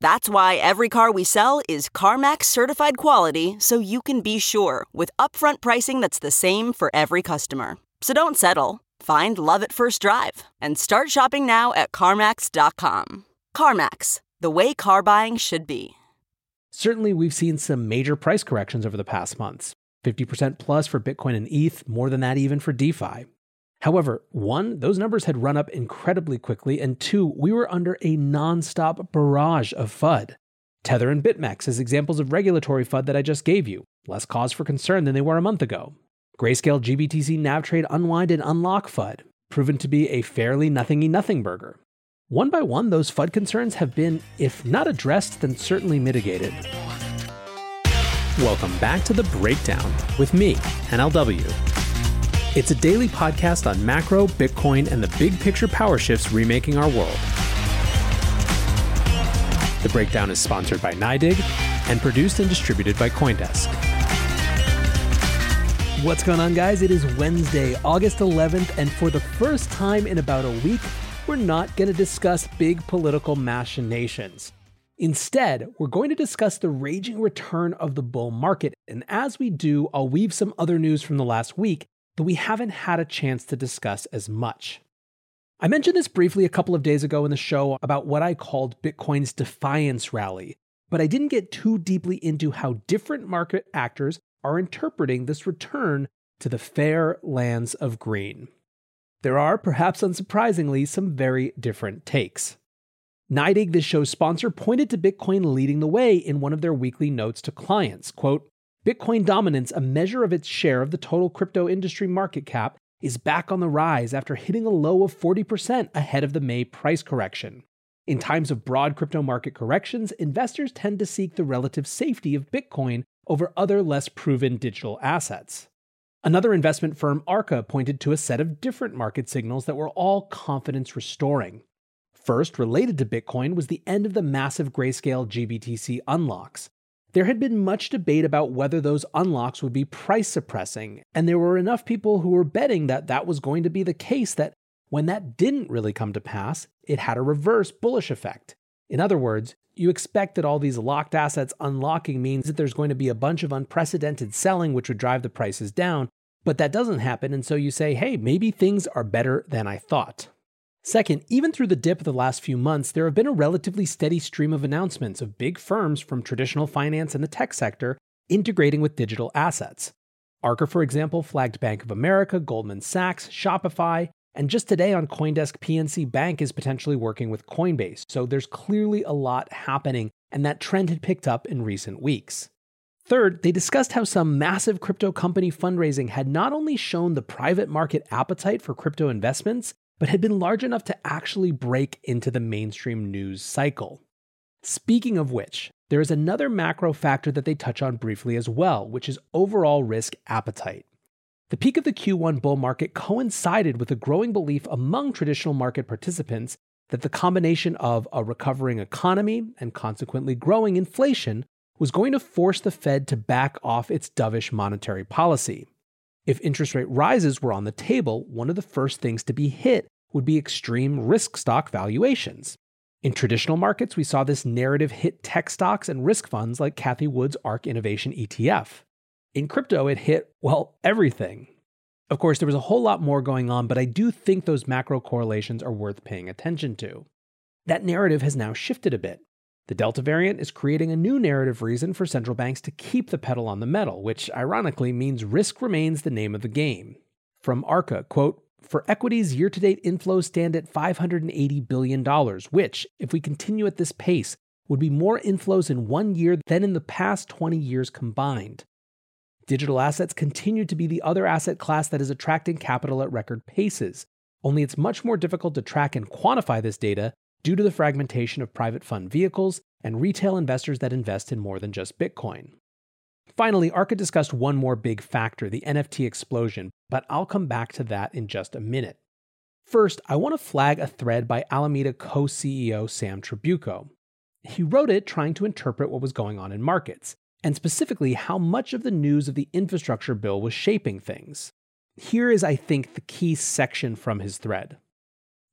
That's why every car we sell is CarMax certified quality so you can be sure with upfront pricing that's the same for every customer. So don't settle. Find love at first drive and start shopping now at CarMax.com. CarMax, the way car buying should be. Certainly, we've seen some major price corrections over the past months 50% plus for Bitcoin and ETH, more than that even for DeFi. However, one, those numbers had run up incredibly quickly, and two, we were under a nonstop barrage of FUD. Tether and BitMEX as examples of regulatory FUD that I just gave you, less cause for concern than they were a month ago. Grayscale GBTC NavTrade unwind and unlock FUD, proven to be a fairly nothingy nothing burger. One by one, those FUD concerns have been, if not addressed, then certainly mitigated. Welcome back to The Breakdown with me, NLW. It's a daily podcast on macro, Bitcoin, and the big picture power shifts remaking our world. The breakdown is sponsored by NYDIG and produced and distributed by Coindesk. What's going on, guys? It is Wednesday, August 11th, and for the first time in about a week, we're not going to discuss big political machinations. Instead, we're going to discuss the raging return of the bull market, and as we do, I'll weave some other news from the last week that we haven't had a chance to discuss as much. I mentioned this briefly a couple of days ago in the show about what I called Bitcoin's defiance rally, but I didn't get too deeply into how different market actors are interpreting this return to the fair lands of green. There are, perhaps unsurprisingly, some very different takes. NYDIG, this show's sponsor, pointed to Bitcoin leading the way in one of their weekly notes to clients. Quote, Bitcoin dominance, a measure of its share of the total crypto industry market cap, is back on the rise after hitting a low of 40% ahead of the May price correction. In times of broad crypto market corrections, investors tend to seek the relative safety of Bitcoin over other less proven digital assets. Another investment firm, Arca, pointed to a set of different market signals that were all confidence restoring. First, related to Bitcoin, was the end of the massive grayscale GBTC unlocks. There had been much debate about whether those unlocks would be price suppressing, and there were enough people who were betting that that was going to be the case that when that didn't really come to pass, it had a reverse bullish effect. In other words, you expect that all these locked assets unlocking means that there's going to be a bunch of unprecedented selling, which would drive the prices down, but that doesn't happen, and so you say, hey, maybe things are better than I thought. Second, even through the dip of the last few months, there have been a relatively steady stream of announcements of big firms from traditional finance and the tech sector integrating with digital assets. Arca, for example, flagged Bank of America, Goldman Sachs, Shopify, and just today on Coindesk, PNC Bank is potentially working with Coinbase. So there's clearly a lot happening, and that trend had picked up in recent weeks. Third, they discussed how some massive crypto company fundraising had not only shown the private market appetite for crypto investments, but had been large enough to actually break into the mainstream news cycle. Speaking of which, there is another macro factor that they touch on briefly as well, which is overall risk appetite. The peak of the Q1 bull market coincided with a growing belief among traditional market participants that the combination of a recovering economy and consequently growing inflation was going to force the Fed to back off its dovish monetary policy. If interest rate rises were on the table, one of the first things to be hit would be extreme risk stock valuations. In traditional markets, we saw this narrative hit tech stocks and risk funds like Cathie Wood's ARK Innovation ETF. In crypto, it hit, well, everything. Of course, there was a whole lot more going on, but I do think those macro correlations are worth paying attention to. That narrative has now shifted a bit. The Delta variant is creating a new narrative reason for central banks to keep the pedal on the metal, which ironically means risk remains the name of the game. From Arca, quote, for equities, year to date inflows stand at $580 billion, which, if we continue at this pace, would be more inflows in one year than in the past 20 years combined. Digital assets continue to be the other asset class that is attracting capital at record paces, only it's much more difficult to track and quantify this data due to the fragmentation of private fund vehicles and retail investors that invest in more than just Bitcoin. Finally, Arca discussed one more big factor, the NFT explosion, but I'll come back to that in just a minute. First, I want to flag a thread by Alameda co CEO Sam Trabucco. He wrote it trying to interpret what was going on in markets, and specifically how much of the news of the infrastructure bill was shaping things. Here is, I think, the key section from his thread.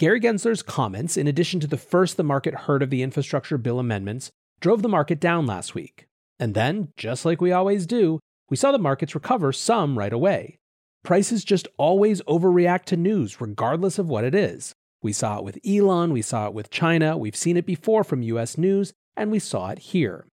Gary Gensler's comments, in addition to the first the market heard of the infrastructure bill amendments, drove the market down last week. And then, just like we always do, we saw the markets recover some right away. Prices just always overreact to news, regardless of what it is. We saw it with Elon, we saw it with China, we've seen it before from US news, and we saw it here.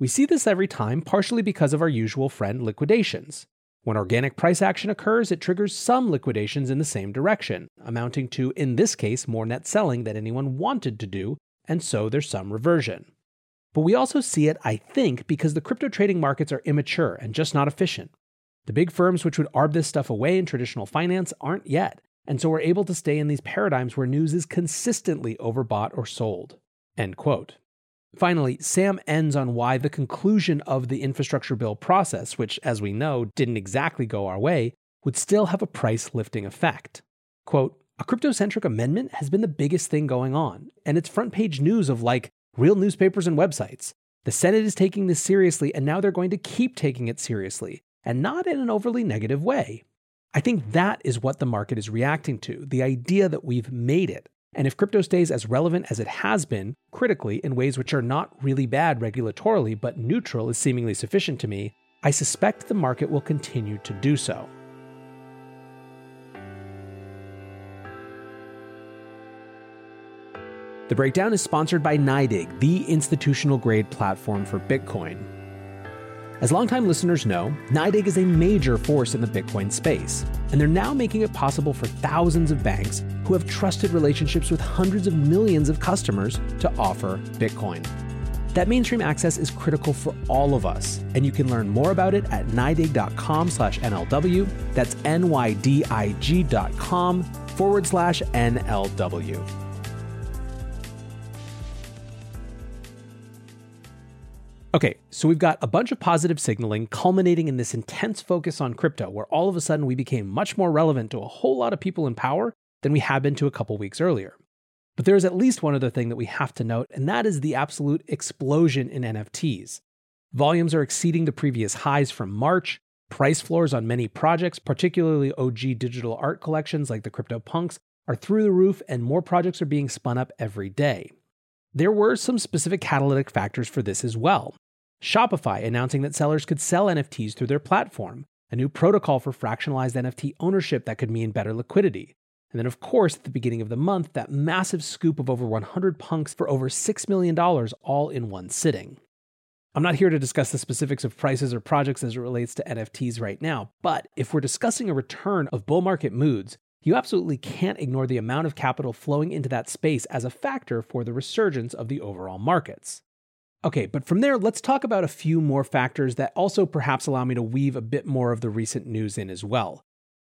We see this every time, partially because of our usual friend liquidations. When organic price action occurs, it triggers some liquidations in the same direction, amounting to, in this case, more net selling than anyone wanted to do, and so there's some reversion. But we also see it, I think, because the crypto trading markets are immature and just not efficient. The big firms which would arb this stuff away in traditional finance aren't yet, and so we're able to stay in these paradigms where news is consistently overbought or sold. End quote. Finally, Sam ends on why the conclusion of the infrastructure bill process, which, as we know, didn't exactly go our way, would still have a price lifting effect. Quote, a crypto centric amendment has been the biggest thing going on, and it's front page news of like real newspapers and websites. The Senate is taking this seriously, and now they're going to keep taking it seriously, and not in an overly negative way. I think that is what the market is reacting to the idea that we've made it. And if crypto stays as relevant as it has been, critically, in ways which are not really bad regulatorily, but neutral is seemingly sufficient to me, I suspect the market will continue to do so. The breakdown is sponsored by NYDIG, the institutional grade platform for Bitcoin. As longtime listeners know, NYDIG is a major force in the Bitcoin space, and they're now making it possible for thousands of banks who have trusted relationships with hundreds of millions of customers to offer Bitcoin. That mainstream access is critical for all of us, and you can learn more about it at nydig.com slash NLW. That's N-Y-D-I-G dot com forward slash NLW. Okay, so we've got a bunch of positive signaling culminating in this intense focus on crypto, where all of a sudden we became much more relevant to a whole lot of people in power than we had been to a couple weeks earlier. But there's at least one other thing that we have to note, and that is the absolute explosion in NFTs. Volumes are exceeding the previous highs from March. Price floors on many projects, particularly OG digital art collections like the CryptoPunks, are through the roof, and more projects are being spun up every day. There were some specific catalytic factors for this as well. Shopify announcing that sellers could sell NFTs through their platform, a new protocol for fractionalized NFT ownership that could mean better liquidity. And then, of course, at the beginning of the month, that massive scoop of over 100 punks for over $6 million all in one sitting. I'm not here to discuss the specifics of prices or projects as it relates to NFTs right now, but if we're discussing a return of bull market moods, you absolutely can't ignore the amount of capital flowing into that space as a factor for the resurgence of the overall markets. Okay, but from there, let's talk about a few more factors that also perhaps allow me to weave a bit more of the recent news in as well.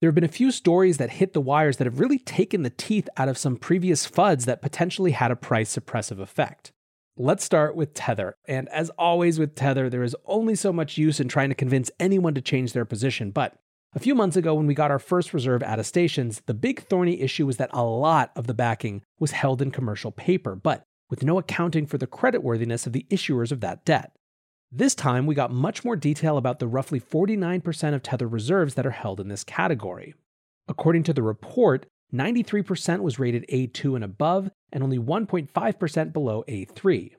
There have been a few stories that hit the wires that have really taken the teeth out of some previous FUDs that potentially had a price suppressive effect. Let's start with Tether. And as always with Tether, there is only so much use in trying to convince anyone to change their position. But a few months ago, when we got our first reserve attestations, the big thorny issue was that a lot of the backing was held in commercial paper. But with no accounting for the creditworthiness of the issuers of that debt. This time, we got much more detail about the roughly 49% of Tether reserves that are held in this category. According to the report, 93% was rated A2 and above, and only 1.5% below A3.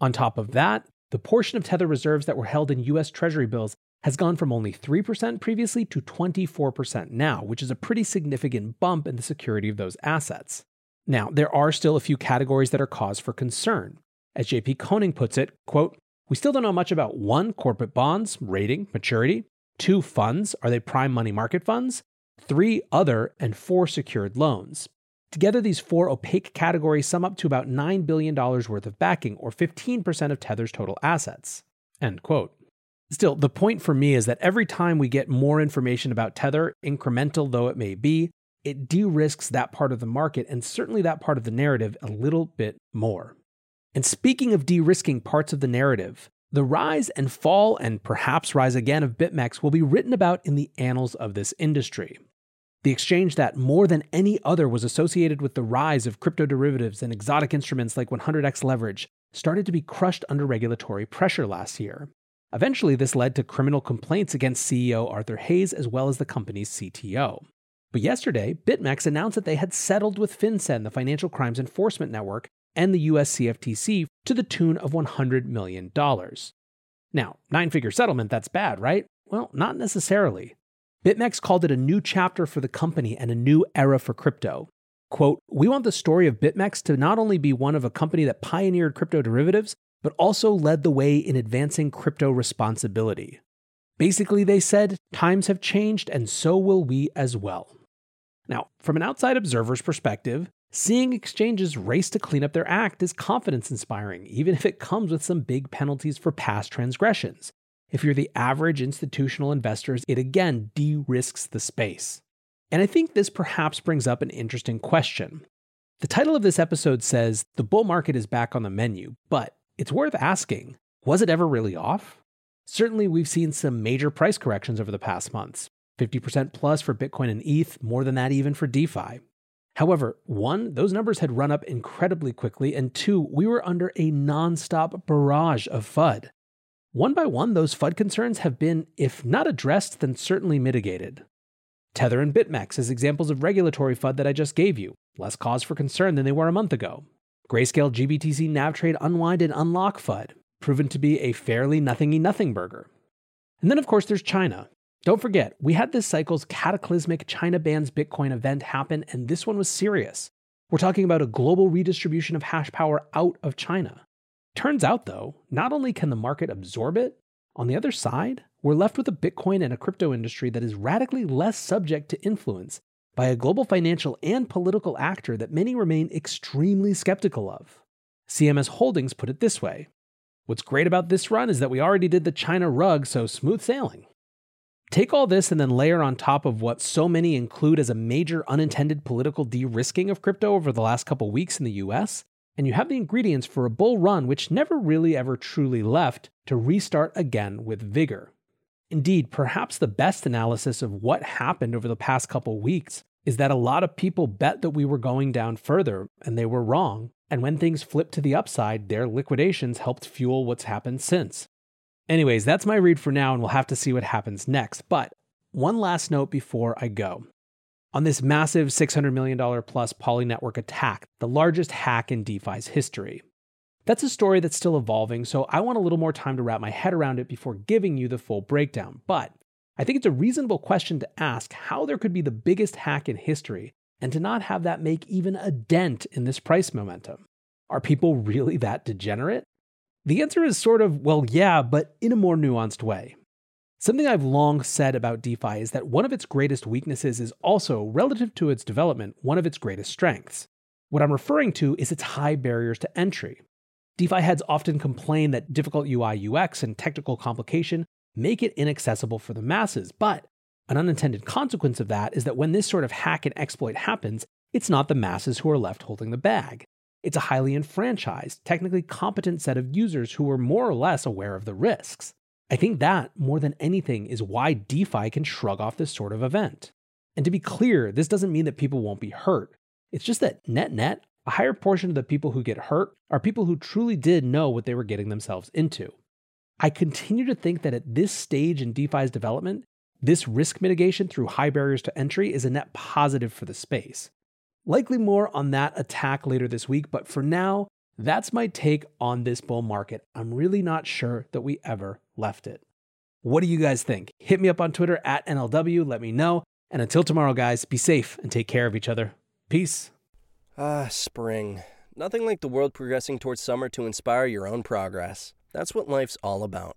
On top of that, the portion of Tether reserves that were held in US Treasury bills has gone from only 3% previously to 24% now, which is a pretty significant bump in the security of those assets. Now, there are still a few categories that are cause for concern. As JP Koning puts it, quote, we still don't know much about one, corporate bonds, rating, maturity, two, funds, are they prime money market funds, three, other, and four, secured loans. Together, these four opaque categories sum up to about $9 billion worth of backing, or 15% of Tether's total assets. End quote. Still, the point for me is that every time we get more information about Tether, incremental though it may be, it de risks that part of the market and certainly that part of the narrative a little bit more. And speaking of de risking parts of the narrative, the rise and fall and perhaps rise again of BitMEX will be written about in the annals of this industry. The exchange that more than any other was associated with the rise of crypto derivatives and exotic instruments like 100x leverage started to be crushed under regulatory pressure last year. Eventually, this led to criminal complaints against CEO Arthur Hayes as well as the company's CTO. But yesterday, BitMEX announced that they had settled with FinCEN, the Financial Crimes Enforcement Network, and the US CFTC to the tune of $100 million. Now, nine figure settlement, that's bad, right? Well, not necessarily. BitMEX called it a new chapter for the company and a new era for crypto. Quote, We want the story of BitMEX to not only be one of a company that pioneered crypto derivatives, but also led the way in advancing crypto responsibility. Basically, they said, times have changed and so will we as well. Now, from an outside observer's perspective, seeing exchanges race to clean up their act is confidence inspiring, even if it comes with some big penalties for past transgressions. If you're the average institutional investors, it again de risks the space. And I think this perhaps brings up an interesting question. The title of this episode says, The bull market is back on the menu, but it's worth asking was it ever really off? Certainly, we've seen some major price corrections over the past months 50% plus for Bitcoin and ETH, more than that even for DeFi. However, one, those numbers had run up incredibly quickly, and two, we were under a nonstop barrage of FUD. One by one, those FUD concerns have been, if not addressed, then certainly mitigated. Tether and BitMEX as examples of regulatory FUD that I just gave you, less cause for concern than they were a month ago. Grayscale GBTC nav trade unwind and unlock FUD, proven to be a fairly nothingy nothing burger. And then, of course, there's China. Don't forget, we had this cycle's cataclysmic China bans Bitcoin event happen, and this one was serious. We're talking about a global redistribution of hash power out of China. Turns out, though, not only can the market absorb it, on the other side, we're left with a Bitcoin and a crypto industry that is radically less subject to influence by a global financial and political actor that many remain extremely skeptical of. CMS Holdings put it this way What's great about this run is that we already did the China rug, so smooth sailing. Take all this and then layer on top of what so many include as a major unintended political de risking of crypto over the last couple weeks in the US, and you have the ingredients for a bull run which never really ever truly left to restart again with vigor. Indeed, perhaps the best analysis of what happened over the past couple weeks is that a lot of people bet that we were going down further and they were wrong. And when things flipped to the upside, their liquidations helped fuel what's happened since. Anyways, that's my read for now, and we'll have to see what happens next. But one last note before I go. On this massive $600 million plus Poly Network attack, the largest hack in DeFi's history. That's a story that's still evolving, so I want a little more time to wrap my head around it before giving you the full breakdown. But I think it's a reasonable question to ask how there could be the biggest hack in history and to not have that make even a dent in this price momentum. Are people really that degenerate? The answer is sort of, well, yeah, but in a more nuanced way. Something I've long said about DeFi is that one of its greatest weaknesses is also, relative to its development, one of its greatest strengths. What I'm referring to is its high barriers to entry. DeFi heads often complain that difficult UI UX and technical complication make it inaccessible for the masses. But an unintended consequence of that is that when this sort of hack and exploit happens, it's not the masses who are left holding the bag. It's a highly enfranchised, technically competent set of users who are more or less aware of the risks. I think that, more than anything, is why DeFi can shrug off this sort of event. And to be clear, this doesn't mean that people won't be hurt. It's just that net net, a higher portion of the people who get hurt are people who truly did know what they were getting themselves into. I continue to think that at this stage in DeFi's development, this risk mitigation through high barriers to entry is a net positive for the space. Likely more on that attack later this week, but for now, that's my take on this bull market. I'm really not sure that we ever left it. What do you guys think? Hit me up on Twitter at NLW, let me know. And until tomorrow, guys, be safe and take care of each other. Peace. Ah, spring nothing like the world progressing towards summer to inspire your own progress. That's what life's all about